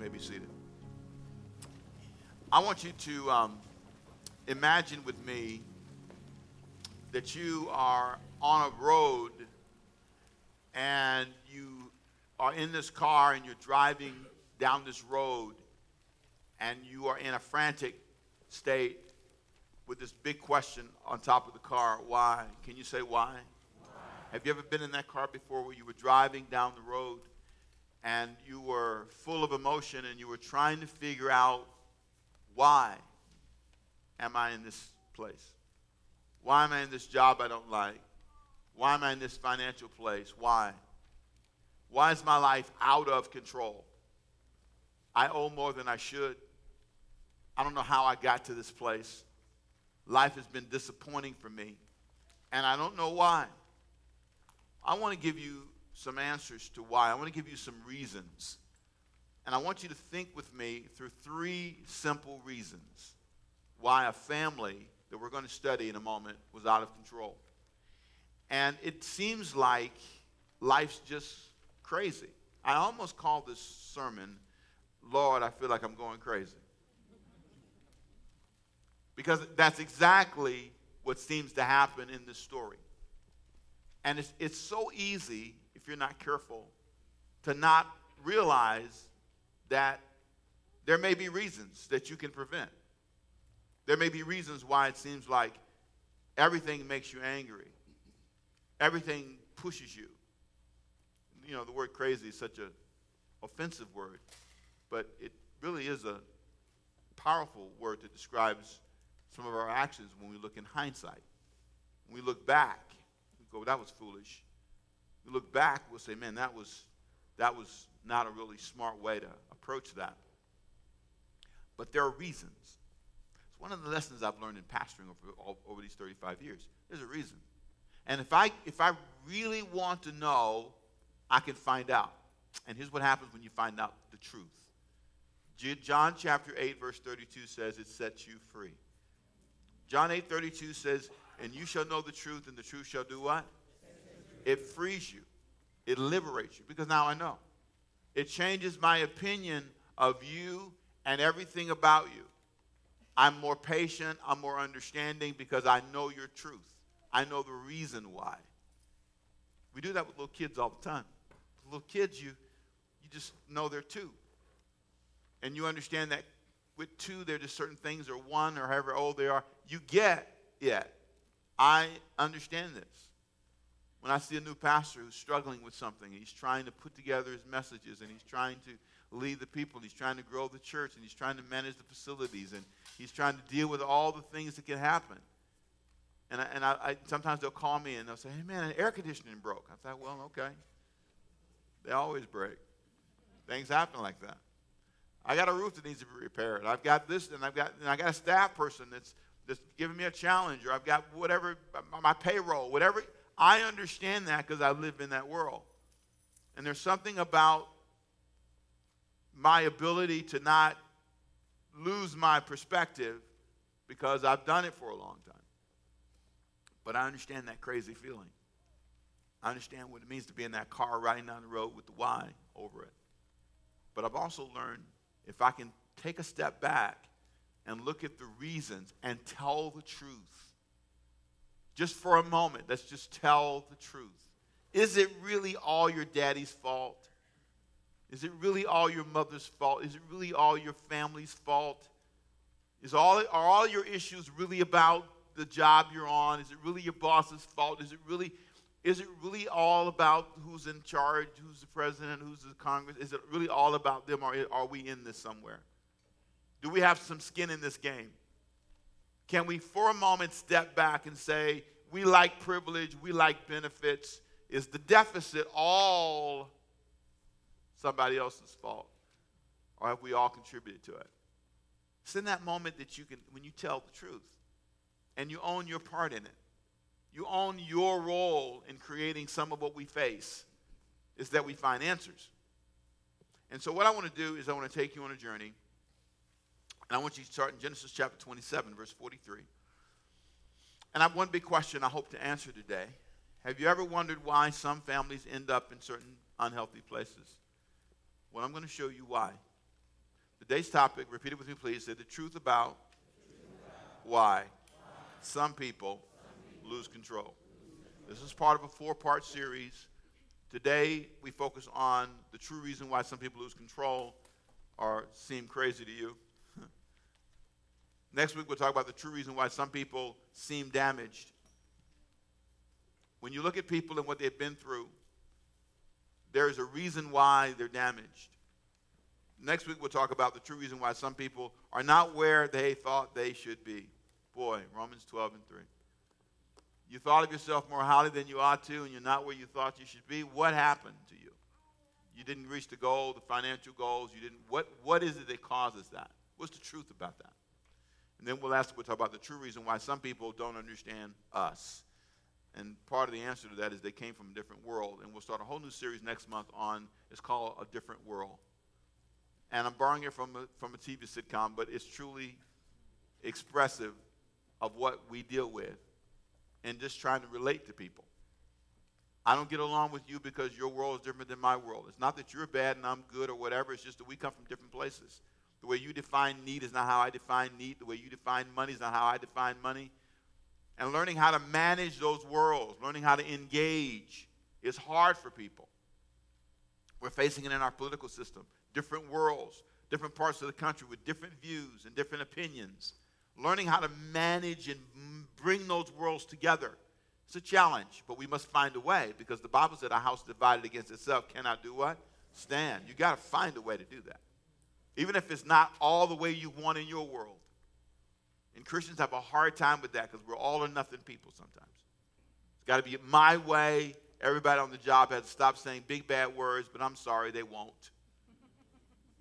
may be seated. I want you to um, imagine with me that you are on a road and you are in this car and you're driving down this road and you are in a frantic state with this big question on top of the car why? Can you say why? why? Have you ever been in that car before where you were driving down the road and you were full of emotion and you were trying to figure out why am I in this place? Why am I in this job I don't like? Why am I in this financial place? Why? Why is my life out of control? I owe more than I should. I don't know how I got to this place. Life has been disappointing for me, and I don't know why. I want to give you some answers to why. I want to give you some reasons. And I want you to think with me through three simple reasons why a family that we're going to study in a moment was out of control. And it seems like life's just crazy. I almost call this sermon, Lord, I feel like I'm going crazy. Because that's exactly what seems to happen in this story. And it's, it's so easy, you're not careful, to not realize that there may be reasons that you can prevent. There may be reasons why it seems like everything makes you angry, everything pushes you. You know, the word crazy is such an offensive word, but it really is a powerful word that describes some of our actions when we look in hindsight. When we look back, we go, that was foolish. We look back, we'll say, man, that was, that was not a really smart way to approach that. But there are reasons. It's one of the lessons I've learned in pastoring over, over these 35 years. There's a reason. And if I, if I really want to know, I can find out. And here's what happens when you find out the truth. John chapter 8, verse 32 says, It sets you free. John 8, 32 says, And you shall know the truth, and the truth shall do what? It frees you, it liberates you, because now I know. It changes my opinion of you and everything about you. I'm more patient, I'm more understanding because I know your truth. I know the reason why. We do that with little kids all the time. Little kids, you, you just know they're two. And you understand that with two, there are just certain things, or one, or however old they are, you get it. I understand this. When I see a new pastor who's struggling with something, he's trying to put together his messages and he's trying to lead the people, he's trying to grow the church, and he's trying to manage the facilities, and he's trying to deal with all the things that can happen. And, I, and I, I, sometimes they'll call me and they'll say, hey, man, an air conditioning broke. I thought, well, okay. They always break. Things happen like that. I got a roof that needs to be repaired. I've got this, and I've got, and I got a staff person that's, that's giving me a challenge, or I've got whatever, my, my payroll, whatever. I understand that because I live in that world. And there's something about my ability to not lose my perspective because I've done it for a long time. But I understand that crazy feeling. I understand what it means to be in that car riding down the road with the Y over it. But I've also learned if I can take a step back and look at the reasons and tell the truth, just for a moment, let's just tell the truth. Is it really all your daddy's fault? Is it really all your mother's fault? Is it really all your family's fault? Is all, are all your issues really about the job you're on? Is it really your boss's fault? Is it really, is it really all about who's in charge, who's the president, who's the Congress? Is it really all about them, or are we in this somewhere? Do we have some skin in this game? Can we, for a moment, step back and say, we like privilege, we like benefits? Is the deficit all somebody else's fault? Or have we all contributed to it? It's in that moment that you can, when you tell the truth and you own your part in it, you own your role in creating some of what we face, is that we find answers. And so, what I want to do is, I want to take you on a journey. And I want you to start in Genesis chapter 27, verse 43. And I have one big question I hope to answer today. Have you ever wondered why some families end up in certain unhealthy places? Well, I'm going to show you why. Today's topic, repeat it with me, please. Say the truth about why some people lose control. This is part of a four part series. Today, we focus on the true reason why some people lose control or seem crazy to you. Next week, we'll talk about the true reason why some people seem damaged. When you look at people and what they've been through, there is a reason why they're damaged. Next week, we'll talk about the true reason why some people are not where they thought they should be. Boy, Romans 12 and 3. You thought of yourself more highly than you ought to, and you're not where you thought you should be. What happened to you? You didn't reach the goal, the financial goals. You didn't. What, what is it that causes that? What's the truth about that? And then we'll ask, we'll talk about the true reason why some people don't understand us. And part of the answer to that is they came from a different world. And we'll start a whole new series next month on, it's called A Different World. And I'm borrowing it from a, from a TV sitcom, but it's truly expressive of what we deal with and just trying to relate to people. I don't get along with you because your world is different than my world. It's not that you're bad and I'm good or whatever. It's just that we come from different places. The way you define need is not how I define need. The way you define money is not how I define money. And learning how to manage those worlds, learning how to engage, is hard for people. We're facing it in our political system. Different worlds, different parts of the country with different views and different opinions. Learning how to manage and bring those worlds together. It's a challenge, but we must find a way because the Bible said a house divided against itself cannot do what? Stand. You got to find a way to do that. Even if it's not all the way you want in your world. And Christians have a hard time with that because we're all or nothing people sometimes. It's got to be my way. Everybody on the job has to stop saying big bad words, but I'm sorry, they won't.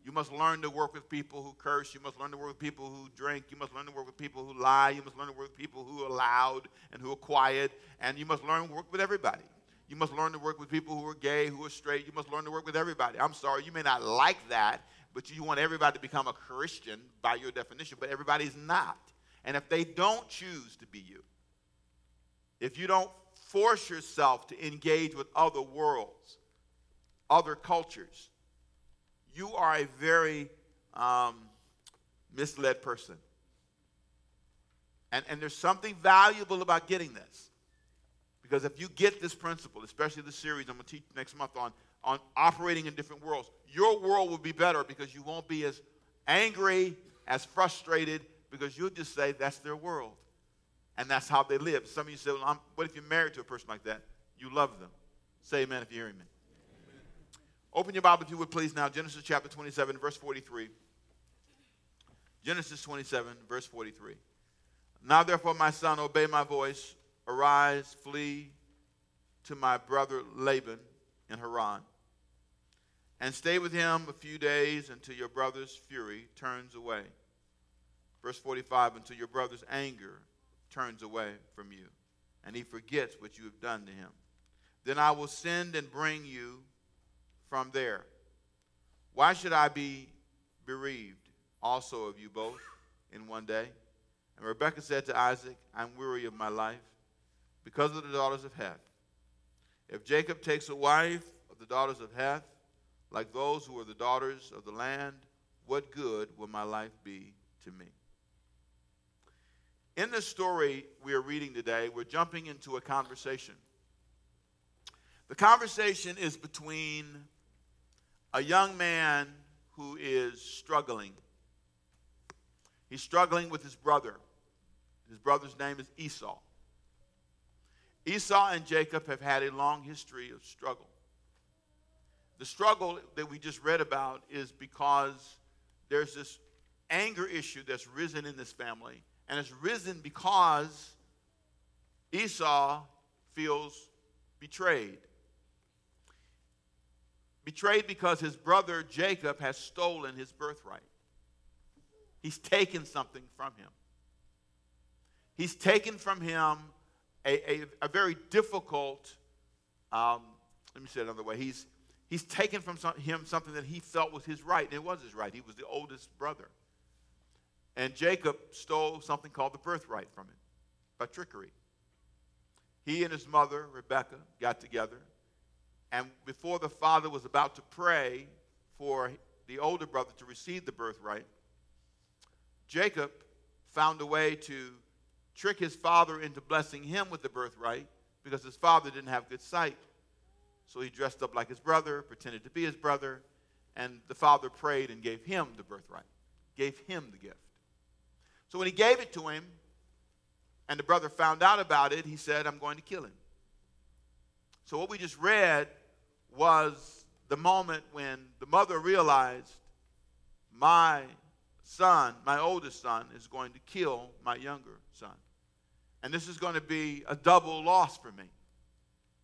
You must learn to work with people who curse. You must learn to work with people who drink. You must learn to work with people who lie. You must learn to work with people who are loud and who are quiet. And you must learn to work with everybody. You must learn to work with people who are gay, who are straight. You must learn to work with everybody. I'm sorry, you may not like that, but you want everybody to become a Christian by your definition, but everybody's not. And if they don't choose to be you, if you don't force yourself to engage with other worlds, other cultures, you are a very um, misled person. And, and there's something valuable about getting this. Because if you get this principle, especially the series I'm going to teach next month on, on operating in different worlds, your world will be better because you won't be as angry, as frustrated, because you'll just say that's their world. And that's how they live. Some of you say, well, what if you're married to a person like that? You love them. Say amen if you're hearing me. Open your Bible, if you would please, now. Genesis chapter 27, verse 43. Genesis 27, verse 43. Now, therefore, my son, obey my voice. Arise, flee to my brother Laban in Haran, and stay with him a few days until your brother's fury turns away. Verse 45 until your brother's anger turns away from you, and he forgets what you have done to him. Then I will send and bring you from there. Why should I be bereaved also of you both in one day? And Rebekah said to Isaac, I'm weary of my life because of the daughters of Heth. If Jacob takes a wife of the daughters of Heth, like those who are the daughters of the land, what good will my life be to me? In the story we are reading today, we're jumping into a conversation. The conversation is between a young man who is struggling. He's struggling with his brother. His brother's name is Esau. Esau and Jacob have had a long history of struggle. The struggle that we just read about is because there's this anger issue that's risen in this family, and it's risen because Esau feels betrayed. Betrayed because his brother Jacob has stolen his birthright. He's taken something from him. He's taken from him a, a, a very difficult, um, let me say it another way. He's, he's taken from some, him something that he felt was his right, and it was his right. He was the oldest brother. And Jacob stole something called the birthright from him by trickery. He and his mother, Rebekah, got together and before the father was about to pray for the older brother, to receive the birthright, Jacob found a way to trick his father into blessing him with the birthright because his father didn't have good sight. So he dressed up like his brother, pretended to be his brother, and the father prayed and gave him the birthright, gave him the gift. So when he gave it to him, and the brother found out about it, he said, I'm going to kill him. So what we just read was the moment when the mother realized my son, my oldest son, is going to kill my younger son. And this is going to be a double loss for me.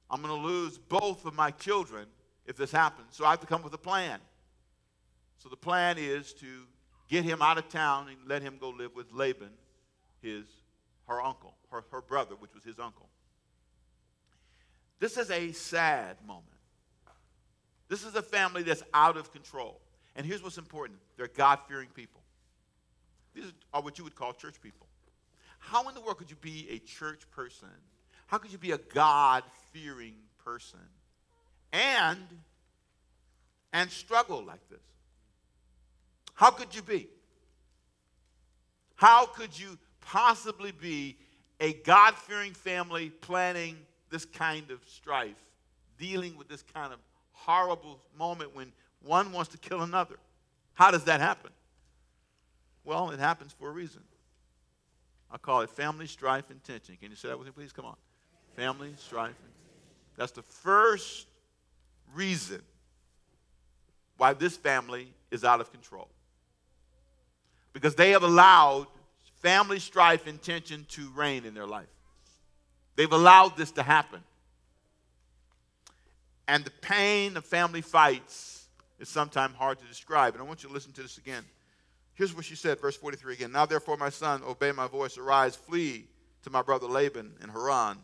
I'm going to lose both of my children if this happens. So I have to come with a plan. So the plan is to get him out of town and let him go live with Laban, his her uncle, her, her brother, which was his uncle. This is a sad moment. This is a family that's out of control. And here's what's important they're God fearing people. These are what you would call church people. How in the world could you be a church person? How could you be a God fearing person and and struggle like this? How could you be? How could you possibly be a God fearing family planning this kind of strife, dealing with this kind of horrible moment when one wants to kill another? How does that happen? Well, it happens for a reason. I call it family strife and tension. Can you say that with me, please? Come on. Family strife. That's the first reason why this family is out of control. Because they have allowed family strife and tension to reign in their life. They've allowed this to happen. And the pain of family fights is sometimes hard to describe. And I want you to listen to this again. Here's what she said, verse 43 again. Now, therefore, my son, obey my voice, arise, flee to my brother Laban in Haran,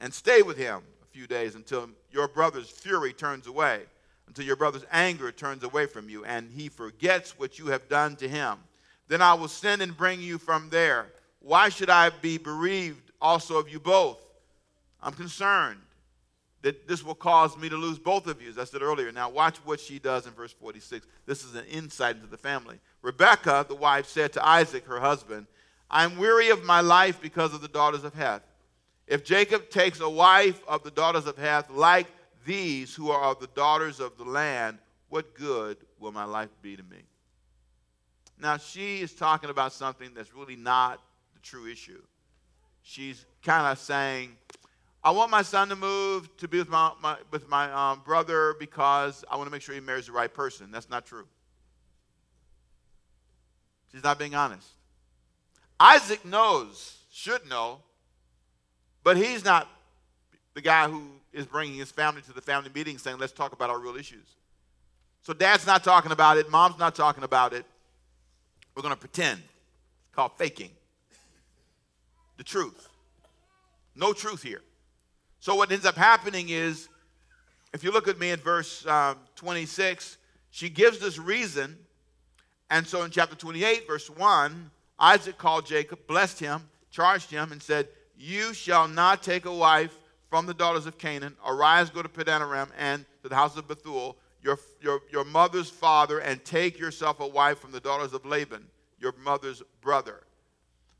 and stay with him a few days until your brother's fury turns away, until your brother's anger turns away from you, and he forgets what you have done to him. Then I will send and bring you from there. Why should I be bereaved also of you both? I'm concerned that this will cause me to lose both of you, as I said earlier. Now, watch what she does in verse 46. This is an insight into the family. Rebekah, the wife, said to Isaac, her husband, I'm weary of my life because of the daughters of Heth. If Jacob takes a wife of the daughters of Heth like these who are of the daughters of the land, what good will my life be to me? Now, she is talking about something that's really not the true issue. She's kind of saying, I want my son to move to be with my, my with my um, brother because I want to make sure he marries the right person. That's not true. She's not being honest. Isaac knows, should know, but he's not the guy who is bringing his family to the family meeting saying, let's talk about our real issues. So dad's not talking about it, mom's not talking about it. We're going to pretend. It's called faking. The truth. No truth here. So what ends up happening is, if you look at me in verse um, 26, she gives this reason. And so in chapter 28, verse 1, Isaac called Jacob, blessed him, charged him, and said, You shall not take a wife from the daughters of Canaan. Arise, go to Padanaram and to the house of Bethuel, your, your, your mother's father, and take yourself a wife from the daughters of Laban, your mother's brother.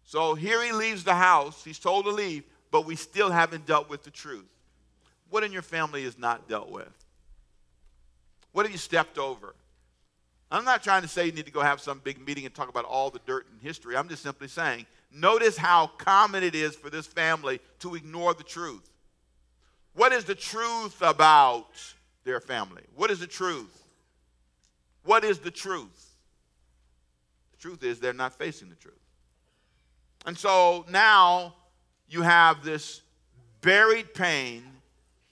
So here he leaves the house. He's told to leave but we still haven't dealt with the truth. What in your family is not dealt with? What have you stepped over? I'm not trying to say you need to go have some big meeting and talk about all the dirt in history. I'm just simply saying, notice how common it is for this family to ignore the truth. What is the truth about their family? What is the truth? What is the truth? The truth is they're not facing the truth. And so now you have this buried pain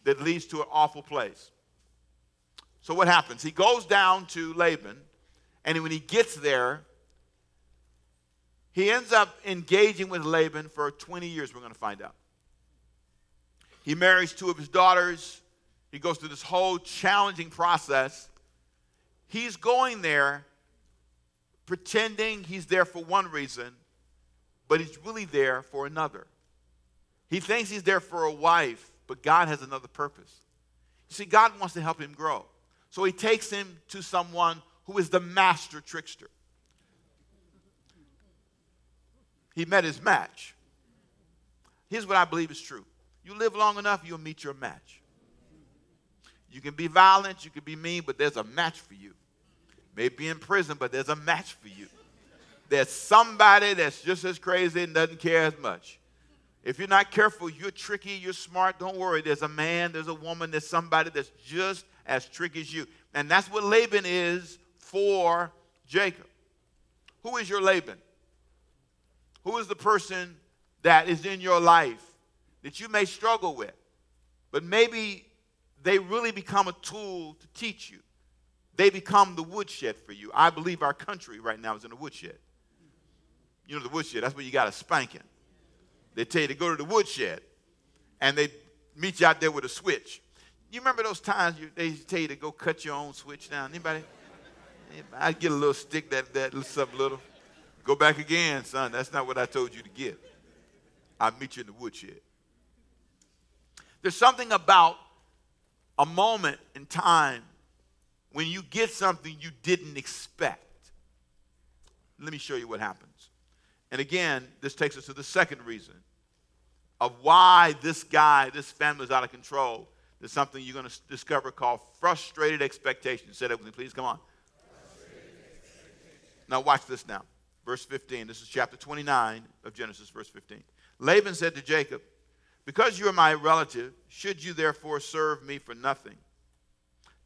that leads to an awful place. So, what happens? He goes down to Laban, and when he gets there, he ends up engaging with Laban for 20 years, we're going to find out. He marries two of his daughters. He goes through this whole challenging process. He's going there pretending he's there for one reason, but he's really there for another. He thinks he's there for a wife, but God has another purpose. You see, God wants to help him grow. So he takes him to someone who is the master trickster. He met his match. Here's what I believe is true you live long enough, you'll meet your match. You can be violent, you can be mean, but there's a match for you. Maybe in prison, but there's a match for you. There's somebody that's just as crazy and doesn't care as much. If you're not careful, you're tricky, you're smart, don't worry. There's a man, there's a woman, there's somebody that's just as tricky as you. And that's what Laban is for Jacob. Who is your Laban? Who is the person that is in your life that you may struggle with, but maybe they really become a tool to teach you? They become the woodshed for you. I believe our country right now is in a woodshed. You know the woodshed, that's where you got a spanking. They tell you to go to the woodshed and they meet you out there with a switch. You remember those times you, they tell you to go cut your own switch down? Anybody? I'd get a little stick that, that lifts up a little. Go back again, son. That's not what I told you to get. I'll meet you in the woodshed. There's something about a moment in time when you get something you didn't expect. Let me show you what happens. And again, this takes us to the second reason of why this guy, this family is out of control. There's something you're going to discover called frustrated expectations. Say that with me, please. Come on. Now, watch this now. Verse 15. This is chapter 29 of Genesis, verse 15. Laban said to Jacob, Because you are my relative, should you therefore serve me for nothing?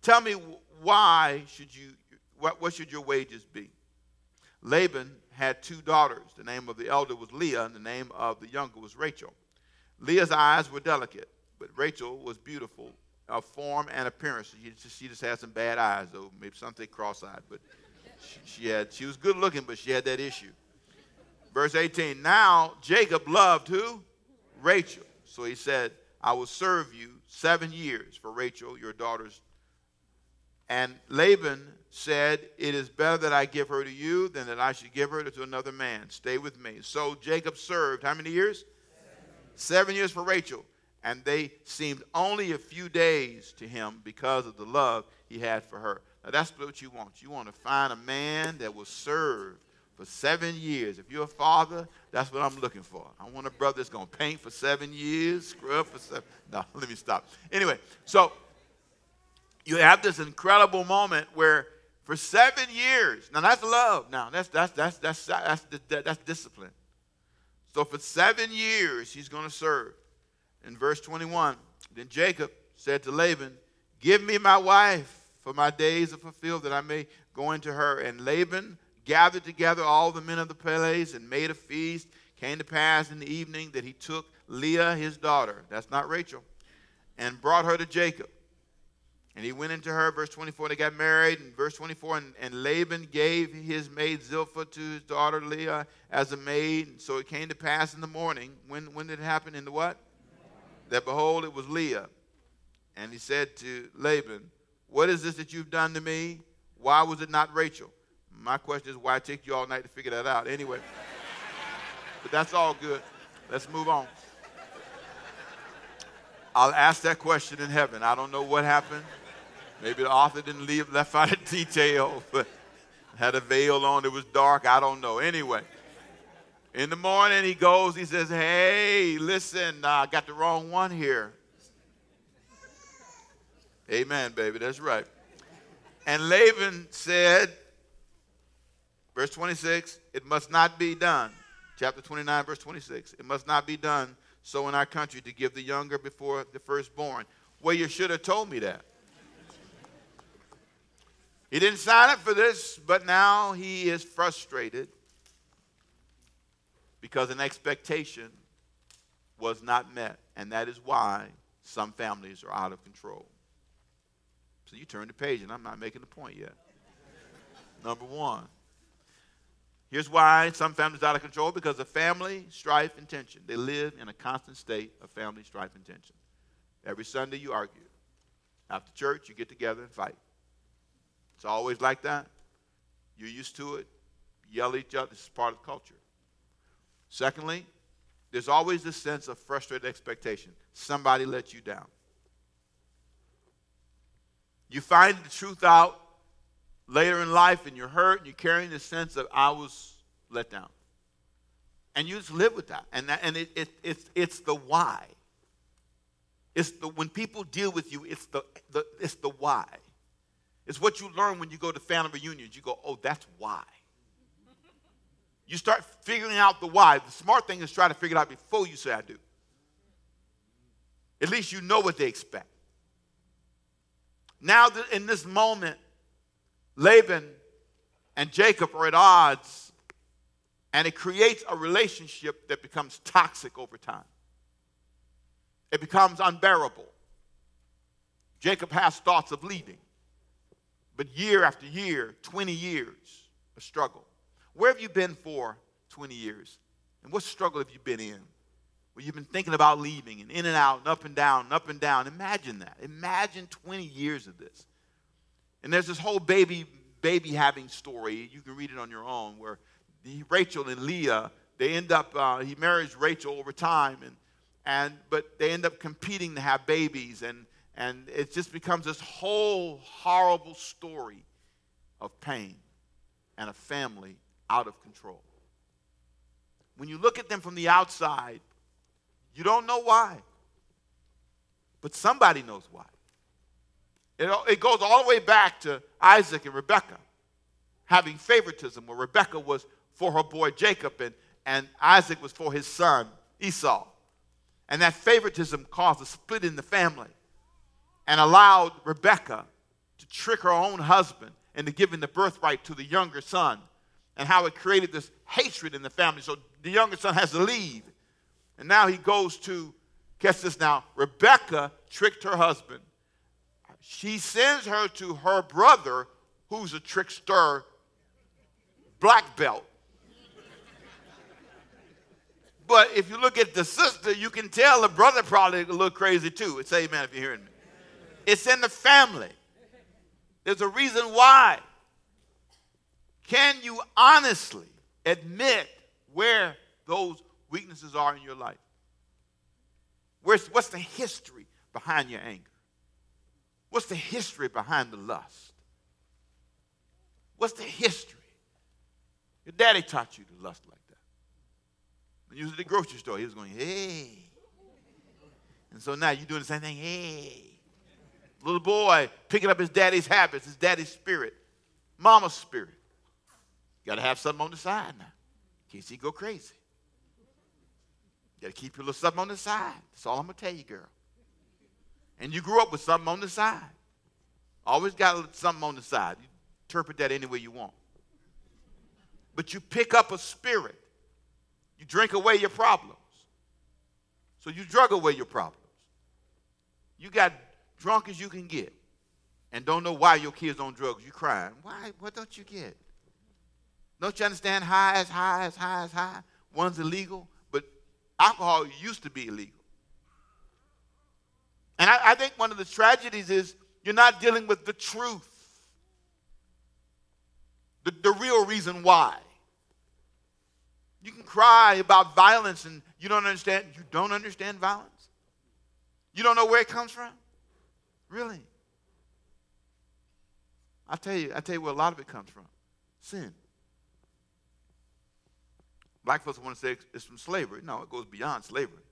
Tell me why should you, what, what should your wages be? Laban had two daughters. The name of the elder was Leah, and the name of the younger was Rachel. Leah's eyes were delicate, but Rachel was beautiful of form and appearance. She just, she just had some bad eyes, though. Maybe something cross-eyed, but she, had she was good looking, but she had that issue. Verse 18. Now Jacob loved who? Rachel. So he said, "I will serve you seven years for Rachel, your daughter's and Laban said, It is better that I give her to you than that I should give her to another man. Stay with me. So Jacob served how many years? Seven, Seven years for Rachel. And they seemed only a few days to him because of the love he had for her. Now that's what you want. You want to find a man that will serve for seven years. If you're a father, that's what I'm looking for. I want a brother that's going to paint for seven years, scrub for seven. No, let me stop. Anyway, so you have this incredible moment where for seven years, now that's love. Now that's that's that's that's that's that's, that's discipline. So for seven years he's going to serve. In verse 21, then Jacob said to Laban, "Give me my wife, for my days are fulfilled, that I may go into her." And Laban gathered together all the men of the palace and made a feast. Came to pass in the evening that he took Leah his daughter, that's not Rachel, and brought her to Jacob. And he went into her, verse 24, they got married. And verse 24, and, and Laban gave his maid Zilpah to his daughter Leah as a maid. And so it came to pass in the morning. When, when did it happen? In the what? That behold, it was Leah. And he said to Laban, What is this that you've done to me? Why was it not Rachel? My question is, why take you all night to figure that out? Anyway, but that's all good. Let's move on. I'll ask that question in heaven. I don't know what happened. Maybe the author didn't leave left out a detail, but had a veil on. It was dark. I don't know. Anyway, in the morning he goes. He says, "Hey, listen, I got the wrong one here." Amen, baby. That's right. And Laban said, verse 26, it must not be done. Chapter 29, verse 26. It must not be done so in our country to give the younger before the firstborn. Well, you should have told me that. He didn't sign up for this, but now he is frustrated because an expectation was not met. And that is why some families are out of control. So you turn the page, and I'm not making the point yet. Number one. Here's why some families are out of control because of family strife and tension. They live in a constant state of family strife and tension. Every Sunday you argue. After church, you get together and fight. It's always like that. You're used to it. Yell at each other. This is part of the culture. Secondly, there's always this sense of frustrated expectation. Somebody let you down. You find the truth out, later in life and you're hurt and you're carrying the sense of I was let down. And you just live with that. And, that, and it, it, it's, it's the why. It's the, when people deal with you, it's the, the, it's the why. It's what you learn when you go to family reunions. You go, oh, that's why. You start figuring out the why. The smart thing is try to figure it out before you say I do. At least you know what they expect. Now, in this moment, Laban and Jacob are at odds, and it creates a relationship that becomes toxic over time. It becomes unbearable. Jacob has thoughts of leaving, but year after year, 20 years, a struggle. Where have you been for 20 years? And what struggle have you been in? Where you've been thinking about leaving and in and out and up and down and up and down. Imagine that. Imagine 20 years of this. And there's this whole baby baby having story. You can read it on your own where Rachel and Leah, they end up, uh, he marries Rachel over time, and, and, but they end up competing to have babies. And, and it just becomes this whole horrible story of pain and a family out of control. When you look at them from the outside, you don't know why, but somebody knows why. It, it goes all the way back to Isaac and Rebekah having favoritism, where Rebekah was for her boy Jacob and, and Isaac was for his son Esau. And that favoritism caused a split in the family and allowed Rebekah to trick her own husband into giving the birthright to the younger son, and how it created this hatred in the family. So the younger son has to leave and now he goes to, guess this now, Rebekah tricked her husband. She sends her to her brother, who's a trickster, black belt. But if you look at the sister, you can tell the brother probably a little crazy too. It's amen if you're hearing me. It's in the family. There's a reason why. Can you honestly admit where those weaknesses are in your life? Where's, what's the history behind your anger? What's the history behind the lust? What's the history? Your daddy taught you to lust like that. When you was at the grocery store, he was going, hey. And so now you're doing the same thing, hey. Little boy picking up his daddy's habits, his daddy's spirit, mama's spirit. You got to have something on the side now in case he go crazy. You got to keep your little something on the side. That's all I'm going to tell you, girl. And you grew up with something on the side. Always got something on the side. You interpret that any way you want. But you pick up a spirit. You drink away your problems. So you drug away your problems. You got drunk as you can get and don't know why your kids on drugs. You crying. Why? What don't you get? Don't you understand high as high as high as high? One's illegal, alcohol used to be illegal. And I, I think one of the tragedies is you're not dealing with the truth, the, the real reason why. You can cry about violence and you don't understand. You don't understand violence. You don't know where it comes from. Really? I tell you, I tell you where a lot of it comes from. Sin. Black folks want to say it's from slavery. No, it goes beyond slavery.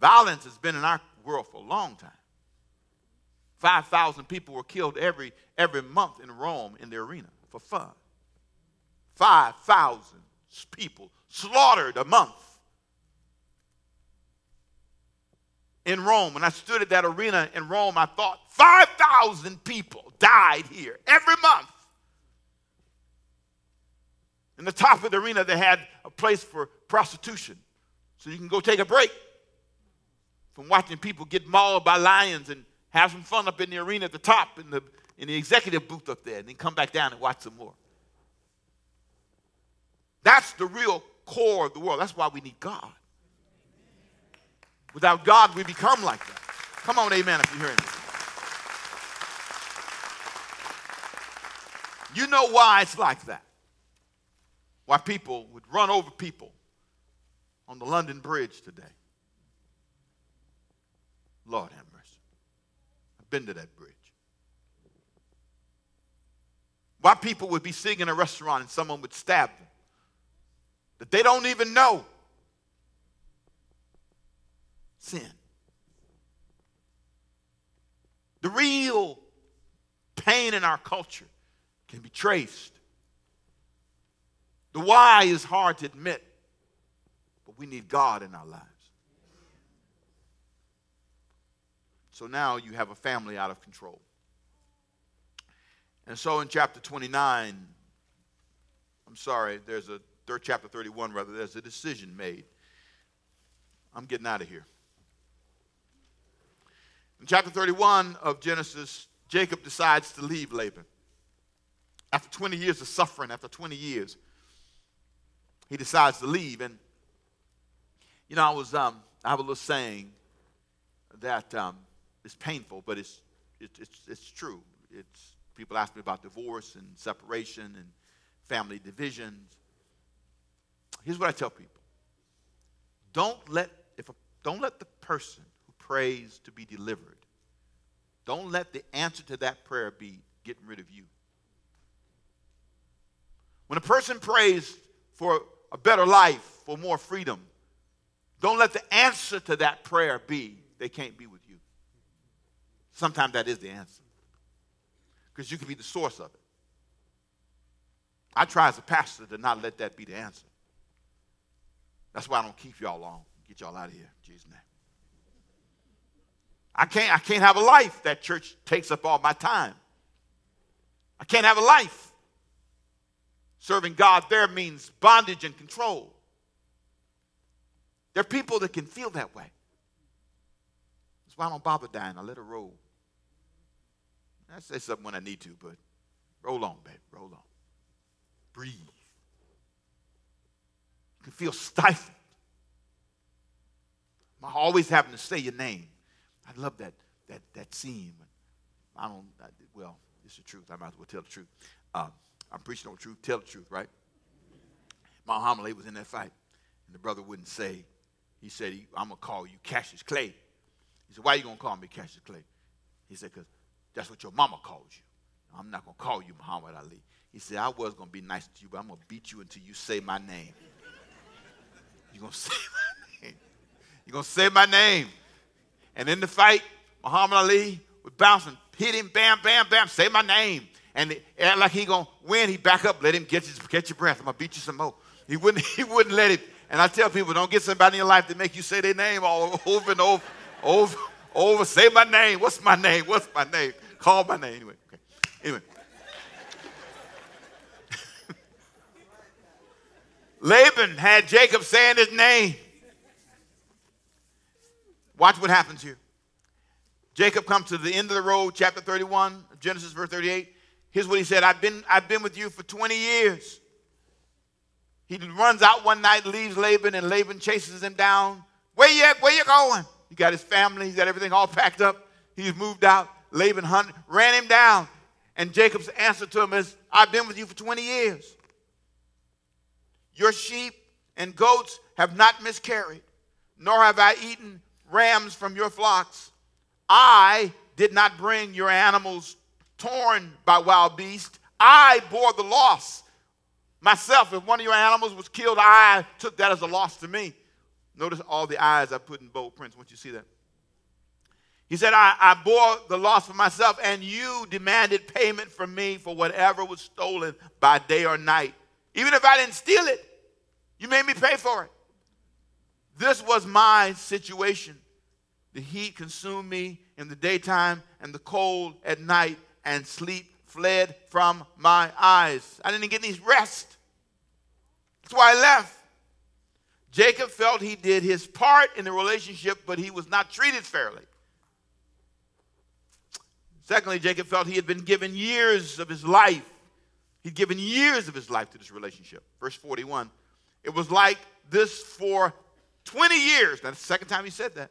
Violence has been in our world for a long time. 5,000 people were killed every, every month in Rome in the arena for fun. 5,000 people slaughtered a month in Rome. When I stood at that arena in Rome, I thought 5,000 people died here every month. In the top of the arena, they had a place for prostitution. So you can go take a break from watching people get mauled by lions and have some fun up in the arena at the top in the, in the executive booth up there, and then come back down and watch some more. That's the real core of the world. That's why we need God. Without God, we become like that. Come on, amen, if you're hearing me. You know why it's like that why people would run over people on the London Bridge today. Lord have mercy. I've been to that bridge. Why people would be sitting in a restaurant and someone would stab them. That they don't even know. Sin. The real pain in our culture can be traced. The why is hard to admit, but we need God in our lives. So now you have a family out of control. And so in chapter 29, I'm sorry, there's a third chapter 31 rather, there's a decision made. I'm getting out of here. In chapter 31 of Genesis, Jacob decides to leave Laban. After 20 years of suffering, after 20 years, he decides to leave. And, you know, I was, um, I have a little saying that um, it's painful, but it's, it, it's, it's true. It's, people ask me about divorce and separation and family divisions. Here's what I tell people. Don't let, if a, don't let the person who prays to be delivered, don't let the answer to that prayer be getting rid of you. When a person prays for a better life, for more freedom, don't let the answer to that prayer be they can't be with you. Sometimes that is the answer. Because you can be the source of it. I try as a pastor to not let that be the answer. That's why I don't keep y'all long. Get y'all out of here, Jesus' name. I can't, I can't have a life that church takes up all my time. I can't have a life. Serving God there means bondage and control. There are people that can feel that way. That's why I don't bother dying. I let it roll. I say something when I need to, but roll on, babe. Roll on. Breathe. You can feel stifled. I'm always having to say your name. I love that that that scene. I don't. I, well, it's the truth. I might as well tell the truth. Um, I'm preaching on truth. Tell the truth, right? Muhammad Ali was in that fight, and the brother wouldn't say. He said, "I'm gonna call you Cassius Clay." He said, "Why are you gonna call me Cassius Clay?" He said, "Cause that's what your mama called you. I'm not going to call you Muhammad Ali. He said, I was going to be nice to you, but I'm going to beat you until you say my name. You're going to say my name. You're going to say my name. And in the fight, Muhammad Ali would bounce and hit him, bam, bam, bam, say my name. And act like he to win, he back up, let him get, his, get your breath. I'm to beat you some more. He wouldn't, he wouldn't let it. And I tell people, don't get somebody in your life to make you say their name all over and over, over, over. Say my name. What's my name? What's my name? Call my name. Anyway, okay. Anyway. Laban had Jacob saying his name. Watch what happens here. Jacob comes to the end of the road, chapter 31, Genesis, verse 38. Here's what he said I've been, I've been with you for 20 years. He runs out one night, leaves Laban, and Laban chases him down. Where you at? Where you going? He got his family, he's got everything all packed up. He's moved out. Laban hunted, ran him down. And Jacob's answer to him is, I've been with you for 20 years. Your sheep and goats have not miscarried, nor have I eaten rams from your flocks. I did not bring your animals torn by wild beasts. I bore the loss myself. If one of your animals was killed, I took that as a loss to me. Notice all the eyes I put in bold prints. Once you see that. He said, I, I bore the loss for myself, and you demanded payment from me for whatever was stolen by day or night. Even if I didn't steal it, you made me pay for it. This was my situation. The heat consumed me in the daytime, and the cold at night, and sleep fled from my eyes. I didn't get any rest. That's why I left. Jacob felt he did his part in the relationship, but he was not treated fairly. Secondly, Jacob felt he had been given years of his life. He'd given years of his life to this relationship. Verse 41. It was like this for 20 years. That's the second time he said that.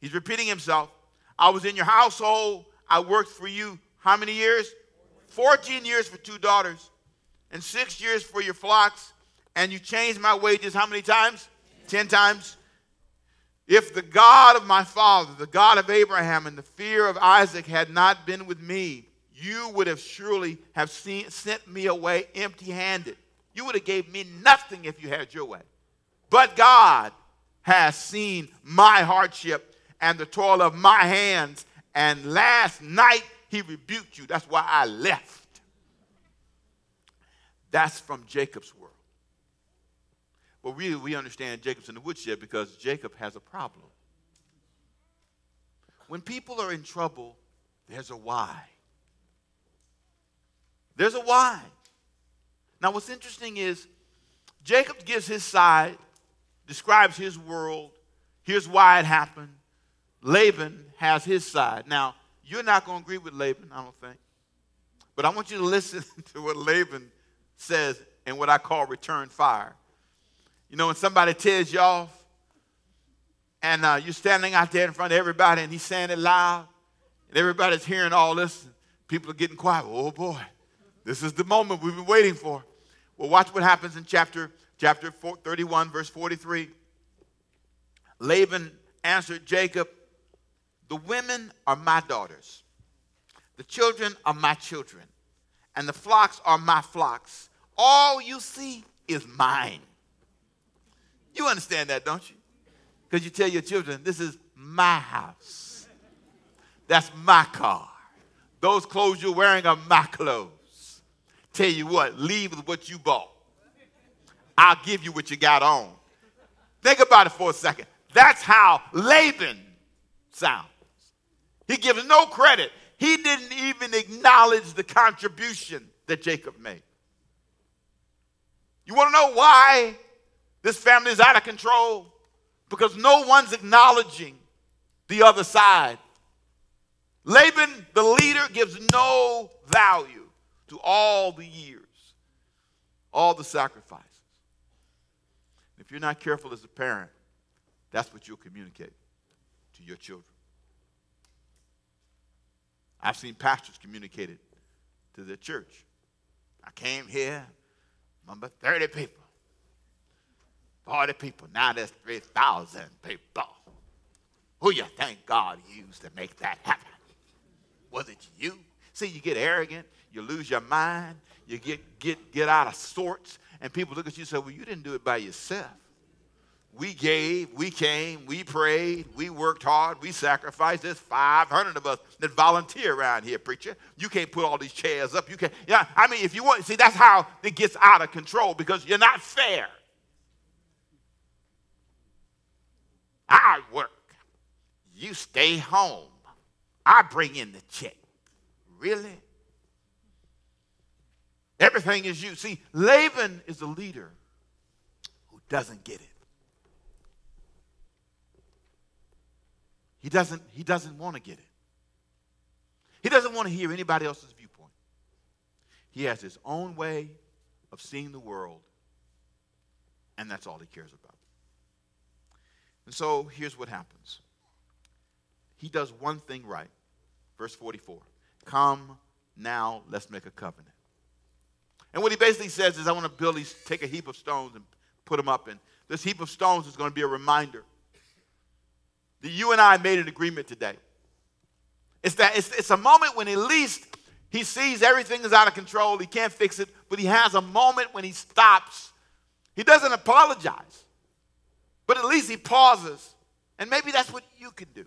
He's repeating himself. I was in your household. I worked for you how many years? 14 years for two daughters, and six years for your flocks. And you changed my wages how many times? 10 times. If the God of my father, the God of Abraham, and the fear of Isaac had not been with me, you would have surely have seen, sent me away empty-handed. You would have gave me nothing if you had your way. But God has seen my hardship and the toil of my hands, and last night he rebuked you. That's why I left. That's from Jacob's world. But really, we understand Jacob's in the woodshed because Jacob has a problem. When people are in trouble, there's a why. There's a why. Now, what's interesting is Jacob gives his side, describes his world. Here's why it happened. Laban has his side. Now, you're not going to agree with Laban, I don't think. But I want you to listen to what Laban says in what I call return fire. You know, when somebody tears you off and uh, you're standing out there in front of everybody and he's saying it loud and everybody's hearing all this, people are getting quiet. Oh boy, this is the moment we've been waiting for. Well, watch what happens in chapter, chapter 31, verse 43. Laban answered Jacob, The women are my daughters, the children are my children, and the flocks are my flocks. All you see is mine. You understand that, don't you? Because you tell your children, This is my house. That's my car. Those clothes you're wearing are my clothes. Tell you what, leave with what you bought. I'll give you what you got on. Think about it for a second. That's how Laban sounds. He gives no credit. He didn't even acknowledge the contribution that Jacob made. You want to know why this family is out of control? Because no one's acknowledging the other side. Laban, the leader, gives no value to all the years, all the sacrifices. If you're not careful as a parent, that's what you'll communicate to your children. I've seen pastors communicate it to the church. I came here, number 30 people, 40 people. Now there's 3,000 people. Who you think God used to make that happen? Was it you? See, you get arrogant, you lose your mind, you get, get, get out of sorts, and people look at you and say, Well, you didn't do it by yourself. We gave, we came, we prayed, we worked hard, we sacrificed. There's 500 of us that volunteer around here, preacher. You can't put all these chairs up. You can't. Yeah, I mean, if you want, see, that's how it gets out of control because you're not fair. I work. You stay home. I bring in the check. Really? Everything is you. See, Laban is a leader who doesn't get it. He doesn't, he doesn't want to get it. He doesn't want to hear anybody else's viewpoint. He has his own way of seeing the world, and that's all he cares about. And so here's what happens he does one thing right. Verse 44 Come now, let's make a covenant. And what he basically says is, I want to build these, take a heap of stones and put them up. And this heap of stones is going to be a reminder that you and I made an agreement today. It's that it's, it's a moment when at least he sees everything is out of control. He can't fix it, but he has a moment when he stops. He doesn't apologize, but at least he pauses. And maybe that's what you can do.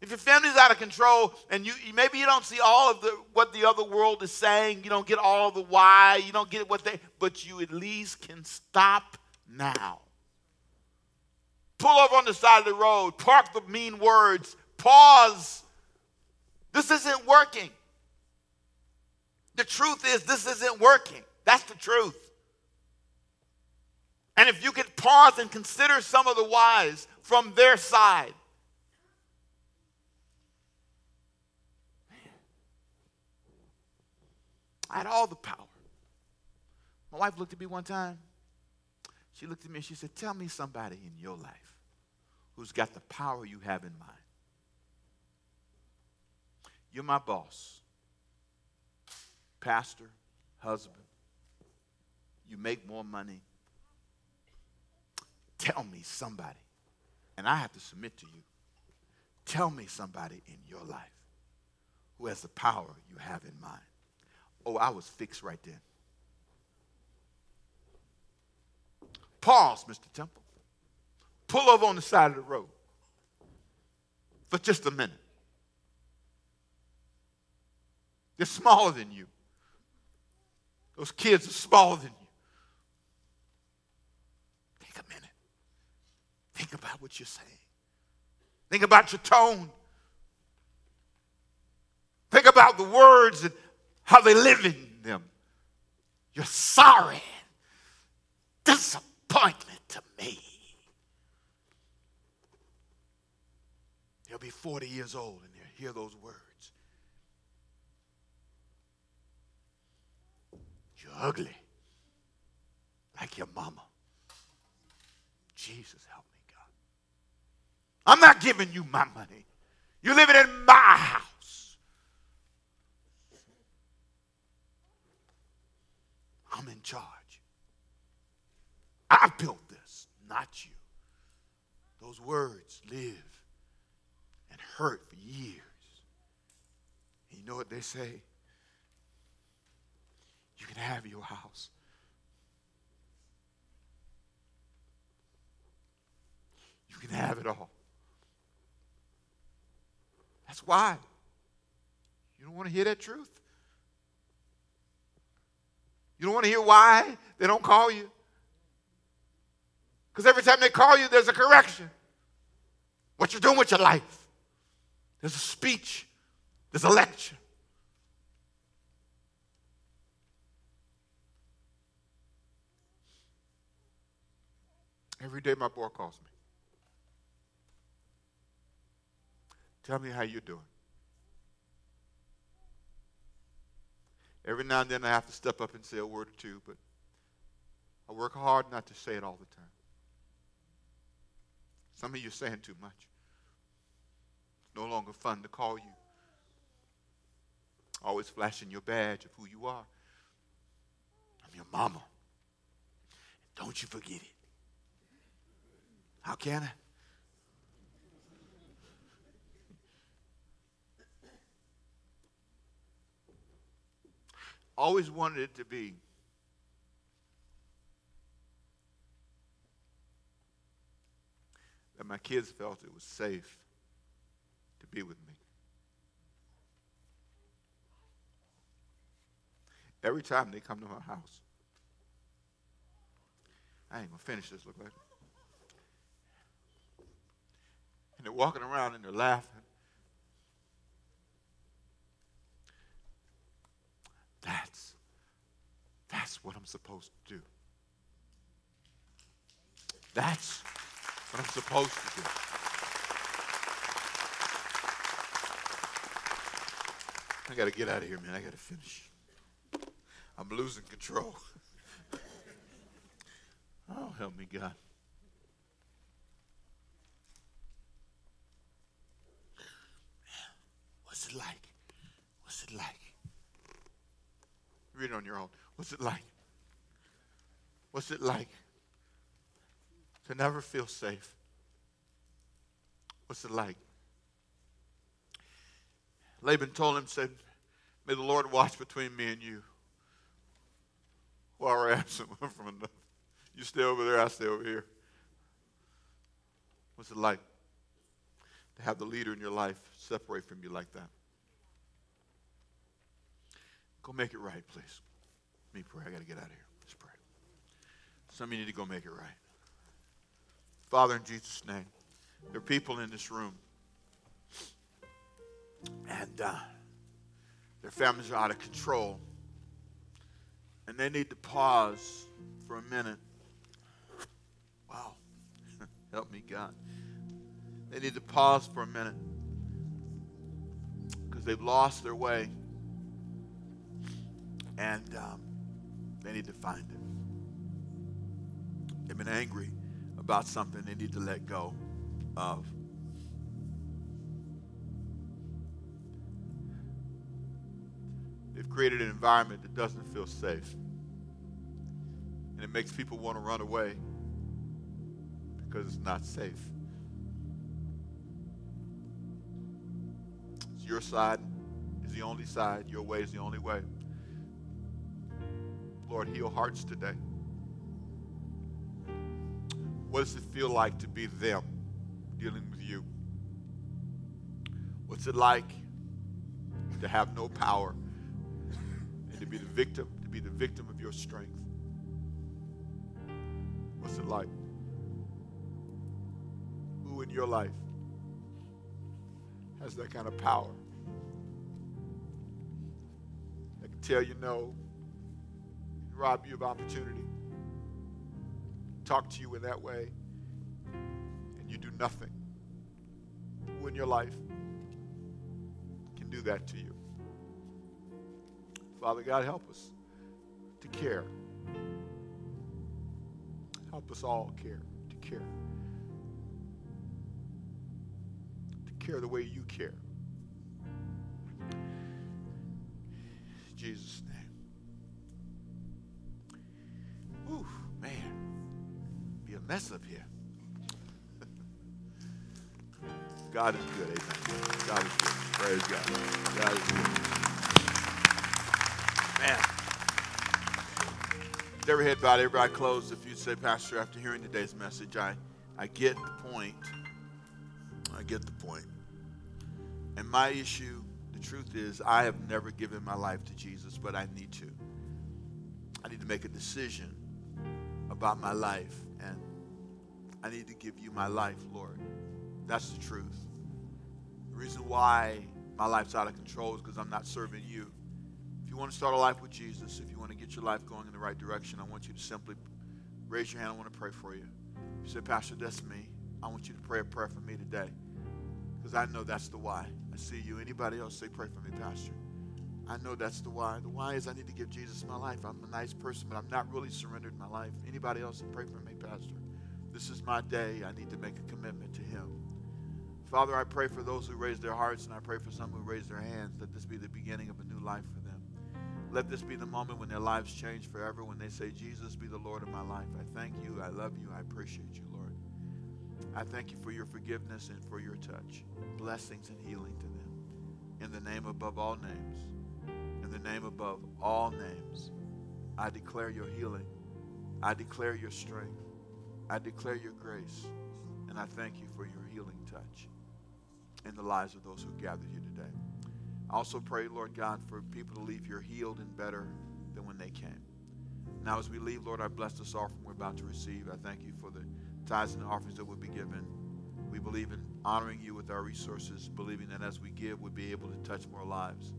If your family's out of control and you maybe you don't see all of the what the other world is saying, you don't get all the why, you don't get what they but you at least can stop now. Pull over on the side of the road, park the mean words, pause. This isn't working. The truth is this isn't working. That's the truth. And if you could pause and consider some of the whys from their side, I had all the power. My wife looked at me one time. She looked at me and she said, Tell me somebody in your life who's got the power you have in mind. You're my boss, pastor, husband. You make more money. Tell me somebody, and I have to submit to you. Tell me somebody in your life who has the power you have in mind. Oh, I was fixed right then. Pause, Mr. Temple. Pull over on the side of the road for just a minute. They're smaller than you. Those kids are smaller than you. Take a minute. Think about what you're saying. Think about your tone. Think about the words and how they live in them. You're sorry. Disappointment to me. They'll be 40 years old and they'll hear those words. You're ugly. Like your mama. Jesus, help me, God. I'm not giving you my money. You're living in my house. I'm in charge. I built this, not you. Those words live hurt for years. And you know what they say? You can have your house. You can have it all. That's why. You don't want to hear that truth. You don't want to hear why they don't call you. Because every time they call you, there's a correction. What you're doing with your life. There's a speech. There's a lecture. Every day my boy calls me. Tell me how you're doing. Every now and then I have to step up and say a word or two, but I work hard not to say it all the time. Some of you are saying too much. No longer fun to call you. Always flashing your badge of who you are. I'm your mama. Don't you forget it. How can I? Always wanted it to be that my kids felt it was safe be with me. Every time they come to my house, I ain't gonna finish this, look like. And they're walking around and they're laughing. That's that's what I'm supposed to do. That's what I'm supposed to do. I got to get out of here, man. I got to finish. I'm losing control. oh, help me, God. What's it like? What's it like? Read it on your own. What's it like? What's it like to never feel safe? What's it like? Laban told him, said, May the Lord watch between me and you while we're absent one from another. You stay over there, I stay over here. What's it like to have the leader in your life separate from you like that? Go make it right, please. Let me pray. I got to get out of here. Let's pray. Some of you need to go make it right. Father, in Jesus' name, there are people in this room, and uh, their families are out of control, and they need to pause for a minute. Wow. Help me, God. They need to pause for a minute because they've lost their way and um, they need to find it. They've been angry about something they need to let go of. They've created an environment that doesn't feel safe. And it makes people want to run away because it's not safe. It's your side, is the only side, your way is the only way. Lord, heal hearts today. What does it feel like to be them dealing with you? What's it like to have no power and to be the victim, to be the victim of your strength? What's it like? Who in your life has that kind of power? That can tell you no, rob you of opportunity, talk to you in that way, and you do nothing. Who in your life can do that to you? Father God, help us to care. Help us all care, to care. To care the way you care. In Jesus' name. Ooh, man. Be a mess up here. God is good, amen. God is good. Praise God. God is good. Man. With every head bowed, every eye closed, if you'd say, Pastor, after hearing today's message, I, I get the point. I get the point. And my issue, the truth is, I have never given my life to Jesus, but I need to. I need to make a decision about my life, and I need to give you my life, Lord. That's the truth. The reason why my life's out of control is because I'm not serving you. If you want to start a life with Jesus, if you want to get your life going in the right direction, I want you to simply raise your hand. I want to pray for you. You say, Pastor, that's me. I want you to pray a prayer for me today because I know that's the why. I see you. Anybody else say, pray for me, Pastor? I know that's the why. The why is I need to give Jesus my life. I'm a nice person, but I'm not really surrendered my life. Anybody else say pray for me, Pastor? This is my day. I need to make a commitment to Him. Father, I pray for those who raise their hearts, and I pray for some who raise their hands. Let this be the beginning of a new life for them. Let this be the moment when their lives change forever, when they say, Jesus, be the Lord of my life. I thank you. I love you. I appreciate you, Lord. I thank you for your forgiveness and for your touch. Blessings and healing to them. In the name above all names, in the name above all names, I declare your healing. I declare your strength. I declare your grace. And I thank you for your healing touch in the lives of those who gathered here today. I also pray, Lord God, for people to leave here healed and better than when they came. Now, as we leave, Lord, I bless this offering we're about to receive. I thank you for the tithes and offerings that will be given. We believe in honoring you with our resources, believing that as we give, we'll be able to touch more lives.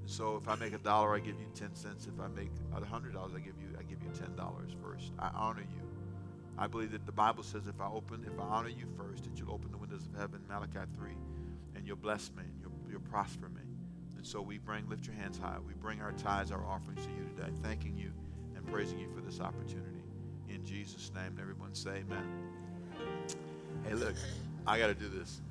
And so if I make a dollar, I give you 10 cents. If I make a hundred dollars, I give you I give you ten dollars first. I honor you. I believe that the Bible says if I open, if I honor you first, that you'll open the windows of heaven, Malachi 3, and you'll bless me and you'll, you'll prosper me. And so we bring, lift your hands high. We bring our tithes, our offerings to you today, thanking you and praising you for this opportunity. In Jesus' name, everyone say amen. Hey, look, I got to do this.